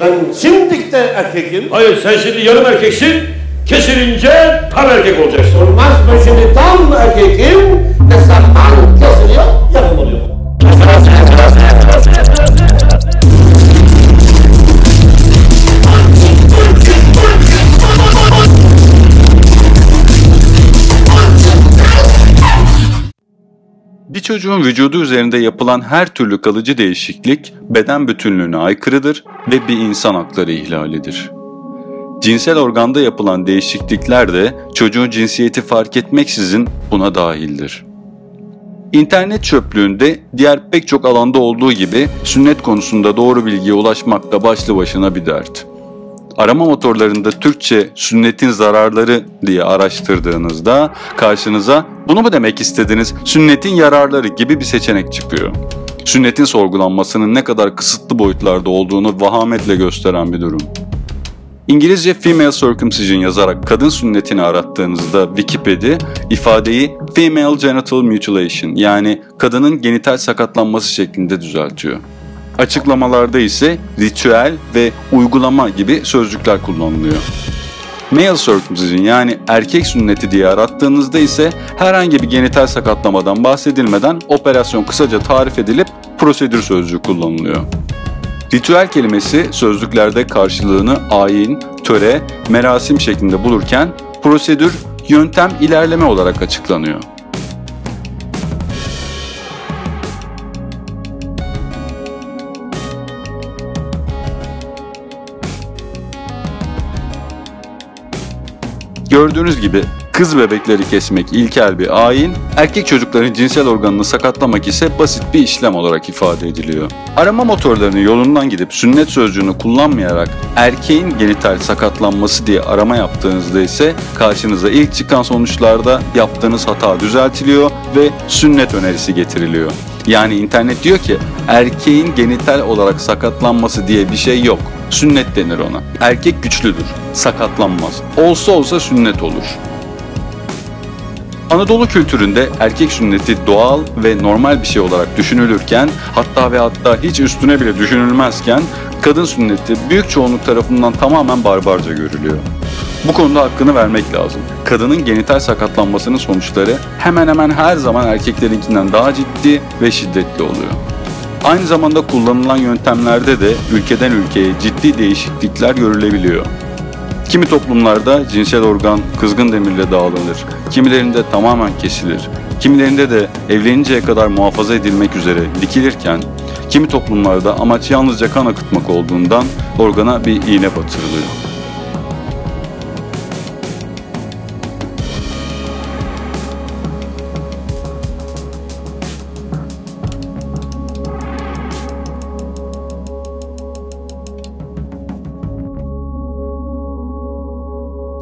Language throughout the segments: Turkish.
Ben şimdi de erkekim. Hayır sen şimdi yarım erkeksin. Kesilince tam erkek olacaksın. Olmaz ben şimdi tam erkekim. Ne zaman kesiliyor yarım oluyor. Bir çocuğun vücudu üzerinde yapılan her türlü kalıcı değişiklik beden bütünlüğüne aykırıdır ve bir insan hakları ihlalidir. Cinsel organda yapılan değişiklikler de çocuğun cinsiyeti fark etmeksizin buna dahildir. İnternet çöplüğünde diğer pek çok alanda olduğu gibi sünnet konusunda doğru bilgiye ulaşmak da başlı başına bir dert. Arama motorlarında Türkçe sünnetin zararları diye araştırdığınızda karşınıza bunu mu demek istediniz sünnetin yararları gibi bir seçenek çıkıyor. Sünnetin sorgulanmasının ne kadar kısıtlı boyutlarda olduğunu vahametle gösteren bir durum. İngilizce female circumcision yazarak kadın sünnetini arattığınızda Wikipedia ifadeyi female genital mutilation yani kadının genital sakatlanması şeklinde düzeltiyor. Açıklamalarda ise ritüel ve uygulama gibi sözcükler kullanılıyor. Male circumcision yani erkek sünneti diye arattığınızda ise herhangi bir genital sakatlamadan bahsedilmeden operasyon kısaca tarif edilip prosedür sözcüğü kullanılıyor. Ritüel kelimesi sözlüklerde karşılığını ayin, töre, merasim şeklinde bulurken prosedür, yöntem, ilerleme olarak açıklanıyor. Gördüğünüz gibi kız bebekleri kesmek ilkel bir ayin, erkek çocukların cinsel organını sakatlamak ise basit bir işlem olarak ifade ediliyor. Arama motorlarının yolundan gidip sünnet sözcüğünü kullanmayarak erkeğin genital sakatlanması diye arama yaptığınızda ise karşınıza ilk çıkan sonuçlarda yaptığınız hata düzeltiliyor ve sünnet önerisi getiriliyor. Yani internet diyor ki erkeğin genital olarak sakatlanması diye bir şey yok. Sünnet denir ona. Erkek güçlüdür, sakatlanmaz. Olsa olsa sünnet olur. Anadolu kültüründe erkek sünneti doğal ve normal bir şey olarak düşünülürken hatta ve hatta hiç üstüne bile düşünülmezken kadın sünneti büyük çoğunluk tarafından tamamen barbarca görülüyor. Bu konuda hakkını vermek lazım. Kadının genital sakatlanmasının sonuçları hemen hemen her zaman erkeklerinkinden daha ciddi ve şiddetli oluyor. Aynı zamanda kullanılan yöntemlerde de ülkeden ülkeye ciddi değişiklikler görülebiliyor. Kimi toplumlarda cinsel organ kızgın demirle dağlanır, kimilerinde tamamen kesilir, kimilerinde de evleninceye kadar muhafaza edilmek üzere dikilirken, kimi toplumlarda amaç yalnızca kan akıtmak olduğundan organa bir iğne batırılıyor.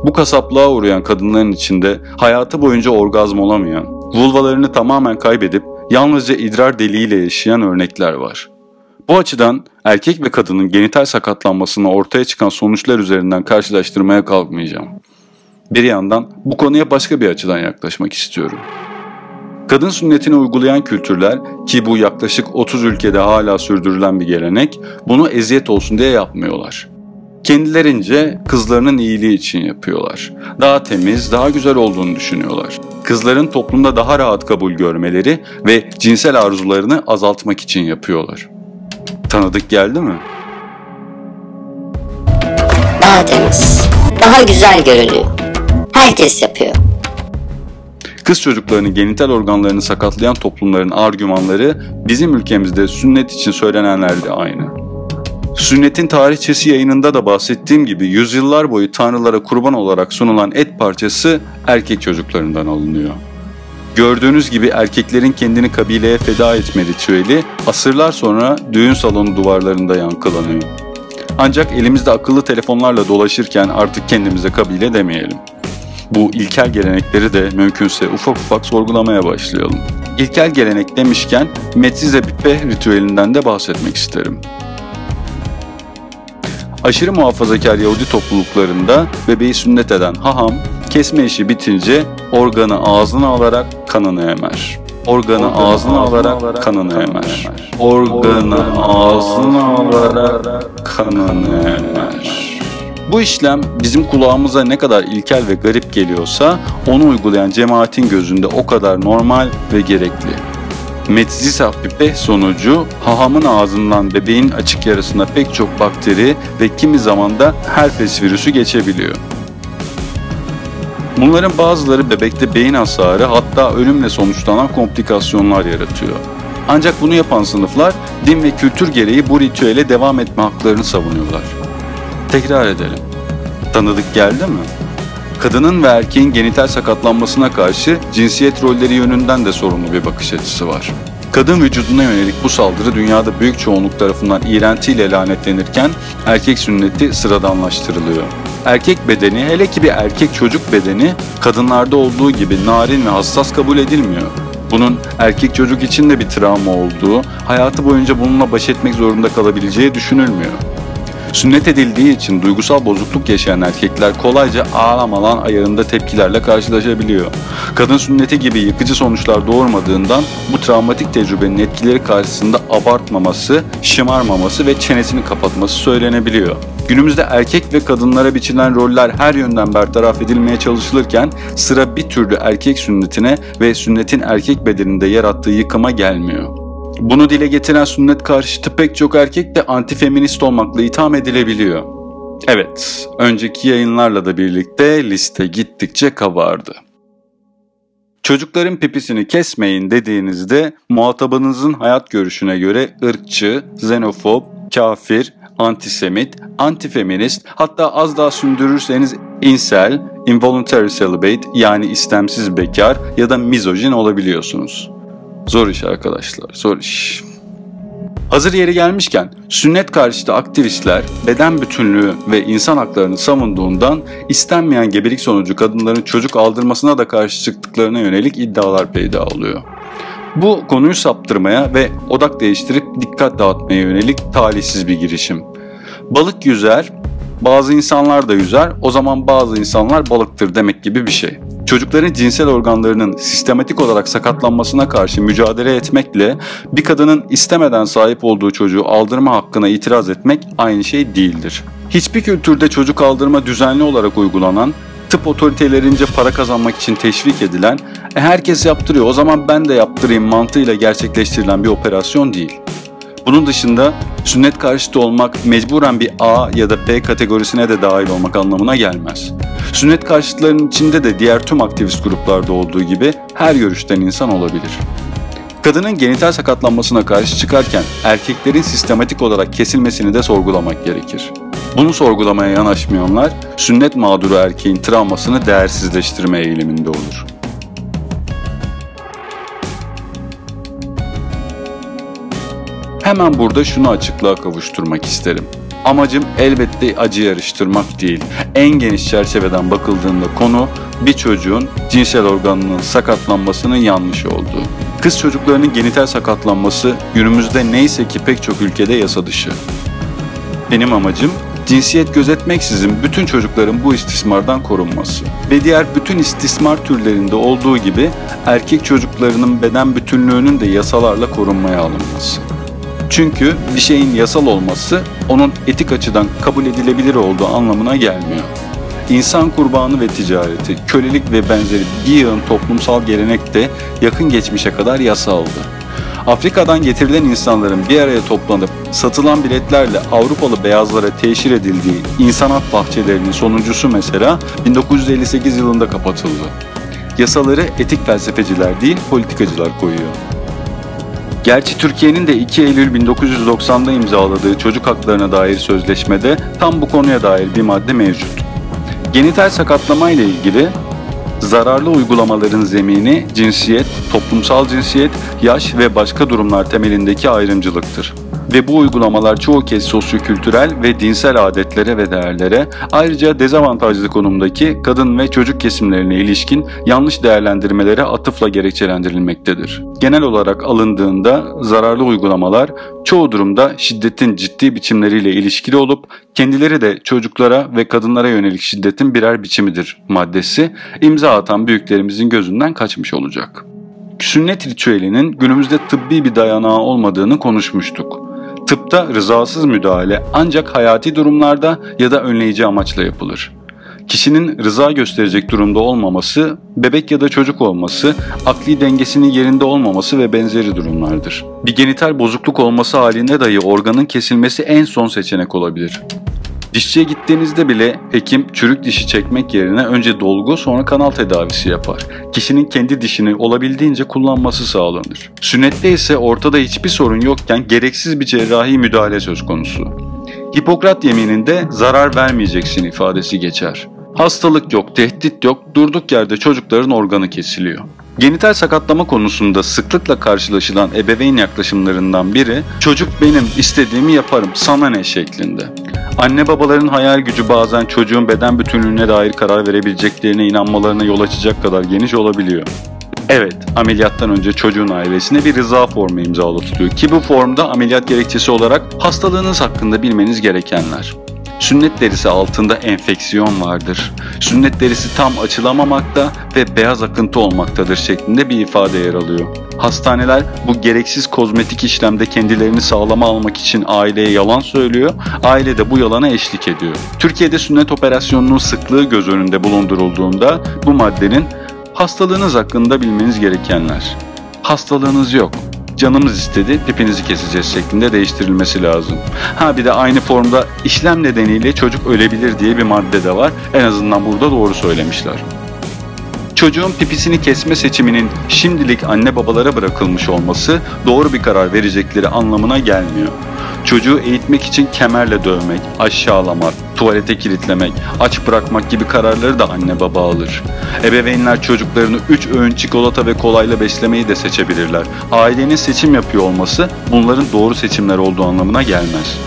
Bu kasaplığa uğrayan kadınların içinde hayatı boyunca orgazm olamayan, vulvalarını tamamen kaybedip yalnızca idrar deliğiyle yaşayan örnekler var. Bu açıdan erkek ve kadının genital sakatlanmasını ortaya çıkan sonuçlar üzerinden karşılaştırmaya kalkmayacağım. Bir yandan bu konuya başka bir açıdan yaklaşmak istiyorum. Kadın sünnetini uygulayan kültürler ki bu yaklaşık 30 ülkede hala sürdürülen bir gelenek bunu eziyet olsun diye yapmıyorlar. Kendilerince kızlarının iyiliği için yapıyorlar. Daha temiz, daha güzel olduğunu düşünüyorlar. Kızların toplumda daha rahat kabul görmeleri ve cinsel arzularını azaltmak için yapıyorlar. Tanıdık geldi mi? Daha temiz, daha güzel görünüyor. Herkes yapıyor. Kız çocuklarını genital organlarını sakatlayan toplumların argümanları bizim ülkemizde sünnet için söylenenler de aynı. Sünnetin tarihçesi yayınında da bahsettiğim gibi yüzyıllar boyu tanrılara kurban olarak sunulan et parçası erkek çocuklarından alınıyor. Gördüğünüz gibi erkeklerin kendini kabileye feda etme ritüeli asırlar sonra düğün salonu duvarlarında yankılanıyor. Ancak elimizde akıllı telefonlarla dolaşırken artık kendimize kabile demeyelim. Bu ilkel gelenekleri de mümkünse ufak ufak sorgulamaya başlayalım. İlkel gelenek demişken Metsize Bipe ritüelinden de bahsetmek isterim. Aşırı muhafazakar Yahudi topluluklarında bebeği sünnet eden haham kesme işi bitince organı ağzına alarak kanını emer. Organı ağzına alarak kanını emer. Organı ağzına alarak kanını emer. Bu işlem bizim kulağımıza ne kadar ilkel ve garip geliyorsa onu uygulayan cemaatin gözünde o kadar normal ve gerekli. Metzisa pipe sonucu hahamın ağzından bebeğin açık yarısına pek çok bakteri ve kimi zaman da herpes virüsü geçebiliyor. Bunların bazıları bebekte beyin hasarı hatta ölümle sonuçlanan komplikasyonlar yaratıyor. Ancak bunu yapan sınıflar din ve kültür gereği bu ritüele devam etme haklarını savunuyorlar. Tekrar edelim. Tanıdık geldi mi? Kadının ve erkeğin genital sakatlanmasına karşı cinsiyet rolleri yönünden de sorumlu bir bakış açısı var. Kadın vücuduna yönelik bu saldırı dünyada büyük çoğunluk tarafından iğrentiyle lanetlenirken erkek sünneti sıradanlaştırılıyor. Erkek bedeni hele ki bir erkek çocuk bedeni kadınlarda olduğu gibi narin ve hassas kabul edilmiyor. Bunun erkek çocuk için de bir travma olduğu, hayatı boyunca bununla baş etmek zorunda kalabileceği düşünülmüyor. Sünnet edildiği için duygusal bozukluk yaşayan erkekler kolayca ağlamalan ayarında tepkilerle karşılaşabiliyor. Kadın sünneti gibi yıkıcı sonuçlar doğurmadığından bu travmatik tecrübenin etkileri karşısında abartmaması, şımarmaması ve çenesini kapatması söylenebiliyor. Günümüzde erkek ve kadınlara biçilen roller her yönden bertaraf edilmeye çalışılırken sıra bir türlü erkek sünnetine ve sünnetin erkek bedeninde yarattığı yıkıma gelmiyor. Bunu dile getiren sünnet karşıtı pek çok erkek de antifeminist olmakla itham edilebiliyor. Evet, önceki yayınlarla da birlikte liste gittikçe kabardı. Çocukların pipisini kesmeyin dediğinizde muhatabınızın hayat görüşüne göre ırkçı, xenofob, kafir, antisemit, antifeminist hatta az daha sündürürseniz insel, involuntary celibate yani istemsiz bekar ya da mizojin olabiliyorsunuz. Zor iş arkadaşlar, zor iş. Hazır yeri gelmişken sünnet karşıtı aktivistler beden bütünlüğü ve insan haklarını savunduğundan istenmeyen gebelik sonucu kadınların çocuk aldırmasına da karşı çıktıklarına yönelik iddialar peyda oluyor. Bu konuyu saptırmaya ve odak değiştirip dikkat dağıtmaya yönelik talihsiz bir girişim. Balık yüzer, bazı insanlar da yüzer, o zaman bazı insanlar balıktır demek gibi bir şey. Çocukların cinsel organlarının sistematik olarak sakatlanmasına karşı mücadele etmekle bir kadının istemeden sahip olduğu çocuğu aldırma hakkına itiraz etmek aynı şey değildir. Hiçbir kültürde çocuk aldırma düzenli olarak uygulanan, tıp otoritelerince para kazanmak için teşvik edilen, e herkes yaptırıyor o zaman ben de yaptırayım mantığıyla gerçekleştirilen bir operasyon değil. Bunun dışında sünnet karşıtı olmak mecburen bir A ya da B kategorisine de dahil olmak anlamına gelmez. Sünnet karşıtlarının içinde de diğer tüm aktivist gruplarda olduğu gibi her görüşten insan olabilir. Kadının genital sakatlanmasına karşı çıkarken erkeklerin sistematik olarak kesilmesini de sorgulamak gerekir. Bunu sorgulamaya yanaşmayanlar sünnet mağduru erkeğin travmasını değersizleştirme eğiliminde olur. Hemen burada şunu açıklığa kavuşturmak isterim. Amacım elbette acı yarıştırmak değil. En geniş çerçeveden bakıldığında konu bir çocuğun cinsel organının sakatlanmasının yanlış olduğu. Kız çocuklarının genital sakatlanması günümüzde neyse ki pek çok ülkede yasa dışı. Benim amacım cinsiyet gözetmeksizin bütün çocukların bu istismardan korunması ve diğer bütün istismar türlerinde olduğu gibi erkek çocuklarının beden bütünlüğünün de yasalarla korunmaya alınması. Çünkü bir şeyin yasal olması onun etik açıdan kabul edilebilir olduğu anlamına gelmiyor. İnsan kurbanı ve ticareti, kölelik ve benzeri bir yığın toplumsal gelenek de yakın geçmişe kadar yasaldı. Afrika'dan getirilen insanların bir araya toplanıp satılan biletlerle Avrupalı beyazlara teşhir edildiği insanat bahçelerinin sonuncusu mesela 1958 yılında kapatıldı. Yasaları etik felsefeciler değil politikacılar koyuyor. Gerçi Türkiye'nin de 2 Eylül 1990'da imzaladığı çocuk haklarına dair sözleşmede tam bu konuya dair bir madde mevcut. Genital sakatlama ile ilgili zararlı uygulamaların zemini cinsiyet, toplumsal cinsiyet, yaş ve başka durumlar temelindeki ayrımcılıktır ve bu uygulamalar çoğu kez sosyokültürel ve dinsel adetlere ve değerlere, ayrıca dezavantajlı konumdaki kadın ve çocuk kesimlerine ilişkin yanlış değerlendirmelere atıfla gerekçelendirilmektedir. Genel olarak alındığında zararlı uygulamalar çoğu durumda şiddetin ciddi biçimleriyle ilişkili olup kendileri de çocuklara ve kadınlara yönelik şiddetin birer biçimidir maddesi imza atan büyüklerimizin gözünden kaçmış olacak. sünnet ritüelinin günümüzde tıbbi bir dayanağı olmadığını konuşmuştuk. Tıpta rızasız müdahale ancak hayati durumlarda ya da önleyici amaçla yapılır. Kişinin rıza gösterecek durumda olmaması, bebek ya da çocuk olması, akli dengesinin yerinde olmaması ve benzeri durumlardır. Bir genital bozukluk olması halinde dahi organın kesilmesi en son seçenek olabilir. Dişçiye gittiğinizde bile hekim çürük dişi çekmek yerine önce dolgu sonra kanal tedavisi yapar. Kişinin kendi dişini olabildiğince kullanması sağlanır. Sünnette ise ortada hiçbir sorun yokken gereksiz bir cerrahi müdahale söz konusu. Hipokrat yemininde zarar vermeyeceksin ifadesi geçer. Hastalık yok, tehdit yok, durduk yerde çocukların organı kesiliyor. Genital sakatlama konusunda sıklıkla karşılaşılan ebeveyn yaklaşımlarından biri çocuk benim istediğimi yaparım sana ne şeklinde. Anne babaların hayal gücü bazen çocuğun beden bütünlüğüne dair karar verebileceklerine inanmalarına yol açacak kadar geniş olabiliyor. Evet, ameliyattan önce çocuğun ailesine bir rıza formu imzalatılıyor ki bu formda ameliyat gerekçesi olarak hastalığınız hakkında bilmeniz gerekenler. Sünnet derisi altında enfeksiyon vardır. Sünnet derisi tam açılamamakta ve beyaz akıntı olmaktadır şeklinde bir ifade yer alıyor. Hastaneler bu gereksiz kozmetik işlemde kendilerini sağlama almak için aileye yalan söylüyor, aile de bu yalana eşlik ediyor. Türkiye'de sünnet operasyonunun sıklığı göz önünde bulundurulduğunda bu maddenin hastalığınız hakkında bilmeniz gerekenler. Hastalığınız yok canımız istedi pipinizi keseceğiz şeklinde değiştirilmesi lazım. Ha bir de aynı formda işlem nedeniyle çocuk ölebilir diye bir madde de var. En azından burada doğru söylemişler. Çocuğun pipisini kesme seçiminin şimdilik anne babalara bırakılmış olması doğru bir karar verecekleri anlamına gelmiyor. Çocuğu eğitmek için kemerle dövmek, aşağılamak, tuvalete kilitlemek, aç bırakmak gibi kararları da anne baba alır. Ebeveynler çocuklarını 3 öğün çikolata ve kolayla beslemeyi de seçebilirler. Ailenin seçim yapıyor olması bunların doğru seçimler olduğu anlamına gelmez.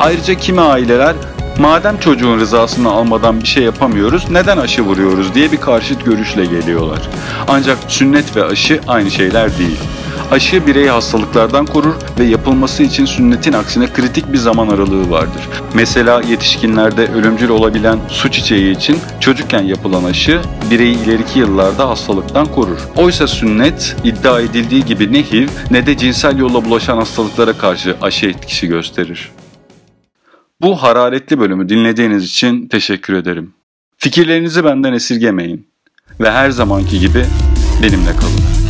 Ayrıca kimi aileler madem çocuğun rızasını almadan bir şey yapamıyoruz neden aşı vuruyoruz diye bir karşıt görüşle geliyorlar. Ancak sünnet ve aşı aynı şeyler değil. Aşı bireyi hastalıklardan korur ve yapılması için sünnetin aksine kritik bir zaman aralığı vardır. Mesela yetişkinlerde ölümcül olabilen su çiçeği için çocukken yapılan aşı bireyi ileriki yıllarda hastalıktan korur. Oysa sünnet iddia edildiği gibi ne HIV ne de cinsel yolla bulaşan hastalıklara karşı aşı etkisi gösterir. Bu hararetli bölümü dinlediğiniz için teşekkür ederim. Fikirlerinizi benden esirgemeyin ve her zamanki gibi benimle kalın.